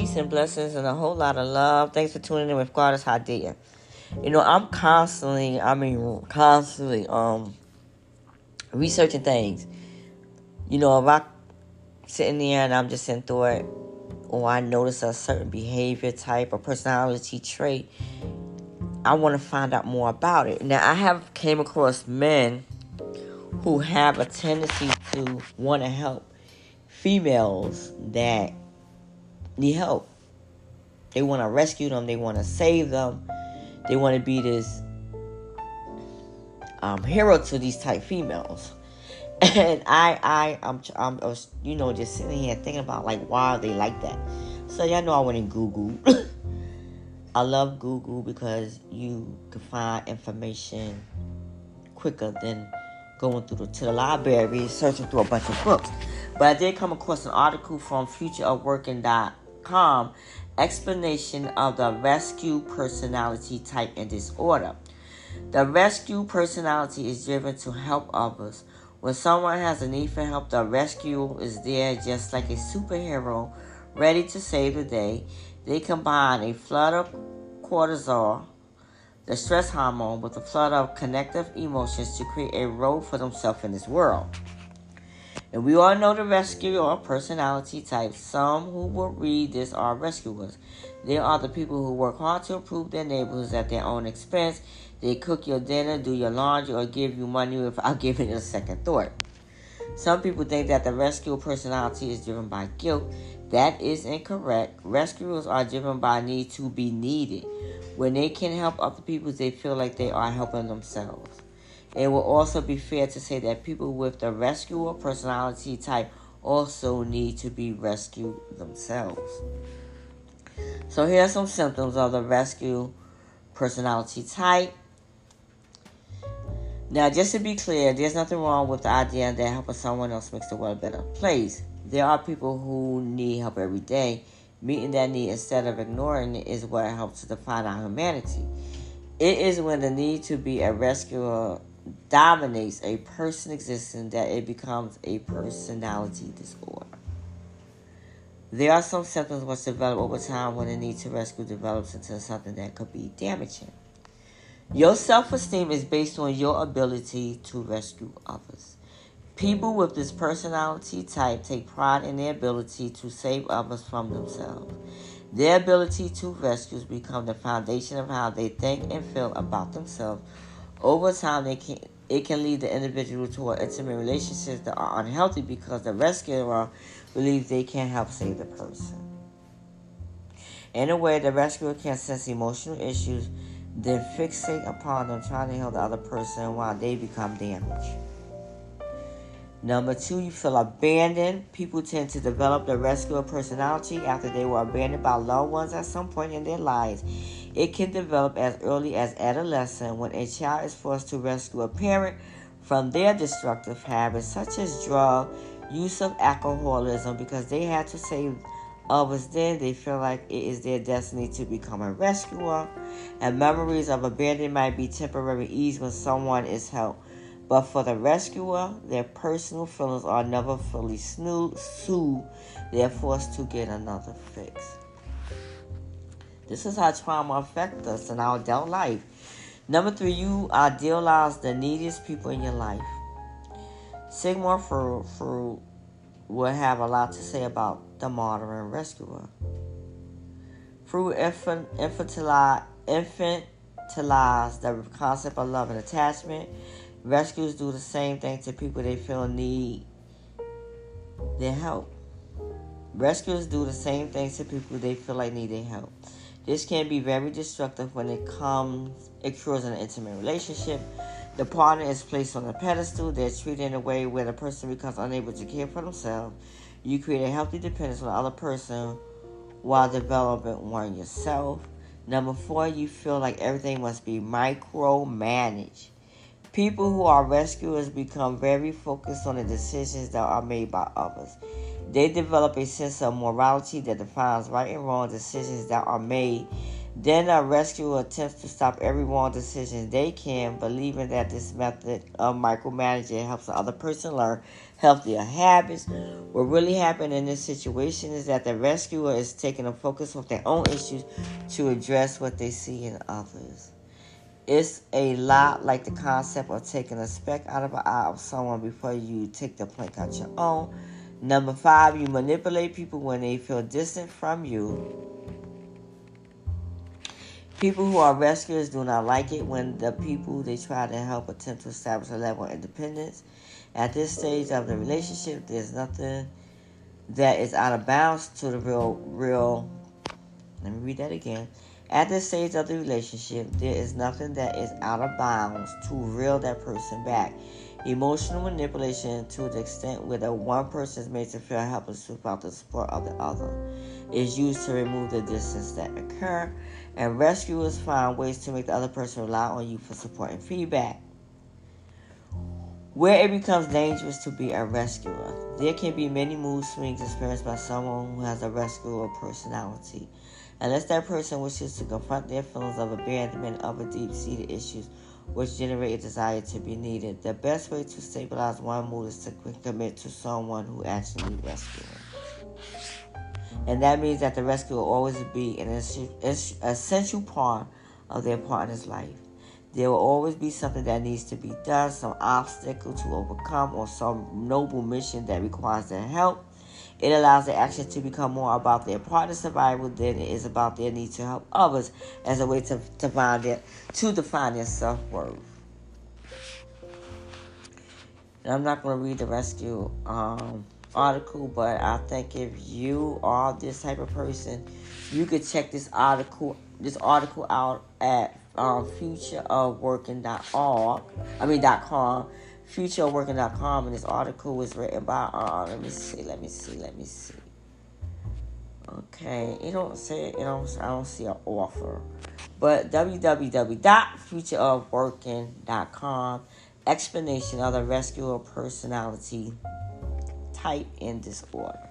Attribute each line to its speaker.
Speaker 1: peace and blessings and a whole lot of love. Thanks for tuning in with Goddess Hadiyah. You know, I'm constantly, I mean, constantly um researching things. You know, if I sitting there and I'm just in thought, or I notice a certain behavior type or personality trait, I want to find out more about it. Now, I have came across men who have a tendency to want to help females that need help. They want to rescue them. They want to save them. They want to be this um, hero to these type females. And I, I, I'm, I'm, I you know, just sitting here thinking about like why they like that. So y'all know I went in Google. I love Google because you can find information quicker than going through the, to the library searching through a bunch of books. But I did come across an article from futureofworking.com explanation of the rescue personality type and disorder. The rescue personality is driven to help others. When someone has a need for help, the rescue is there just like a superhero ready to save the day. They combine a flood of cortisol, the stress hormone, with a flood of connective emotions to create a role for themselves in this world. And we all know the rescue or personality types. Some who will read this are rescuers. They are the people who work hard to improve their neighborhoods at their own expense. They cook your dinner, do your laundry, or give you money without giving it a second thought. Some people think that the rescue personality is driven by guilt. That is incorrect. Rescuers are driven by need to be needed. When they can help other people, they feel like they are helping themselves. It will also be fair to say that people with the rescuer personality type also need to be rescued themselves. So here are some symptoms of the rescue personality type. Now, just to be clear, there's nothing wrong with the idea that helping someone else makes the world a better place. There are people who need help every day. Meeting that need instead of ignoring it is what helps to define our humanity. It is when the need to be a rescuer dominates a person existence that it becomes a personality disorder. There are some symptoms which develop over time when the need to rescue develops into something that could be damaging. Your self esteem is based on your ability to rescue others. People with this personality type take pride in their ability to save others from themselves. Their ability to rescue becomes the foundation of how they think and feel about themselves. Over time, they can, it can lead the individual toward intimate relationships that are unhealthy because the rescuer believes they can't help save the person. In a way, the rescuer can sense emotional issues, then fixate upon them, trying to help the other person while they become damaged. Number two, you feel abandoned. People tend to develop the rescuer personality after they were abandoned by loved ones at some point in their lives. It can develop as early as adolescence when a child is forced to rescue a parent from their destructive habits, such as drug use of alcoholism, because they had to save others. Then they feel like it is their destiny to become a rescuer, and memories of abandonment might be temporary ease when someone is helped but for the rescuer, their personal feelings are never fully soothed. They're forced to get another fix. This is how trauma affects us in our adult life. Number three, you idealize the neediest people in your life. Sigmund Freud will have a lot to say about the martyr and rescuer. Freud infantilized, infantilized the concept of love and attachment Rescuers do the same thing to people they feel need their help. Rescuers do the same things to people they feel like need their help. This can be very destructive when it comes it occurs in an intimate relationship. The partner is placed on a pedestal. They're treated in a way where the person becomes unable to care for themselves. You create a healthy dependence on the other person while developing one yourself. Number four, you feel like everything must be micromanaged. People who are rescuers become very focused on the decisions that are made by others. They develop a sense of morality that defines right and wrong decisions that are made. Then a rescuer attempts to stop every wrong decision they can, believing that this method of micromanaging helps the other person learn healthier habits. What really happened in this situation is that the rescuer is taking a focus off their own issues to address what they see in others. It's a lot like the concept of taking a speck out of an eye of someone before you take the plank out your own. Number five, you manipulate people when they feel distant from you. People who are rescuers do not like it when the people they try to help attempt to establish a level of independence. At this stage of the relationship, there's nothing that is out of bounds to the real, real. Let me read that again. At this stage of the relationship, there is nothing that is out of bounds to reel that person back. Emotional manipulation to the extent where the one person made to feel helpless without the support of the other is used to remove the distance that occur and rescuers find ways to make the other person rely on you for support and feedback. Where it becomes dangerous to be a rescuer, there can be many mood swings experienced by someone who has a rescuer personality. Unless that person wishes to confront their feelings of abandonment of a deep seated issues which generate a desire to be needed, the best way to stabilize one mood is to commit to someone who actually rescues and that means that the rescue will always be an essential part of their partner's life. There will always be something that needs to be done, some obstacle to overcome, or some noble mission that requires their help. It allows the action to become more about their partner's survival than it is about their need to help others as a way to, to, find their, to define their self worth. And I'm not going to read the rescue. Um, article, but I think if you are this type of person, you could check this article this article out at um, futureofworking.org. I mean com, futureofworking.com, and this article was written by uh, let me see, let me see, let me see. Okay, it don't say it don't I don't see an offer. But www.futureofworking.com explanation of the rescuer personality type in this order.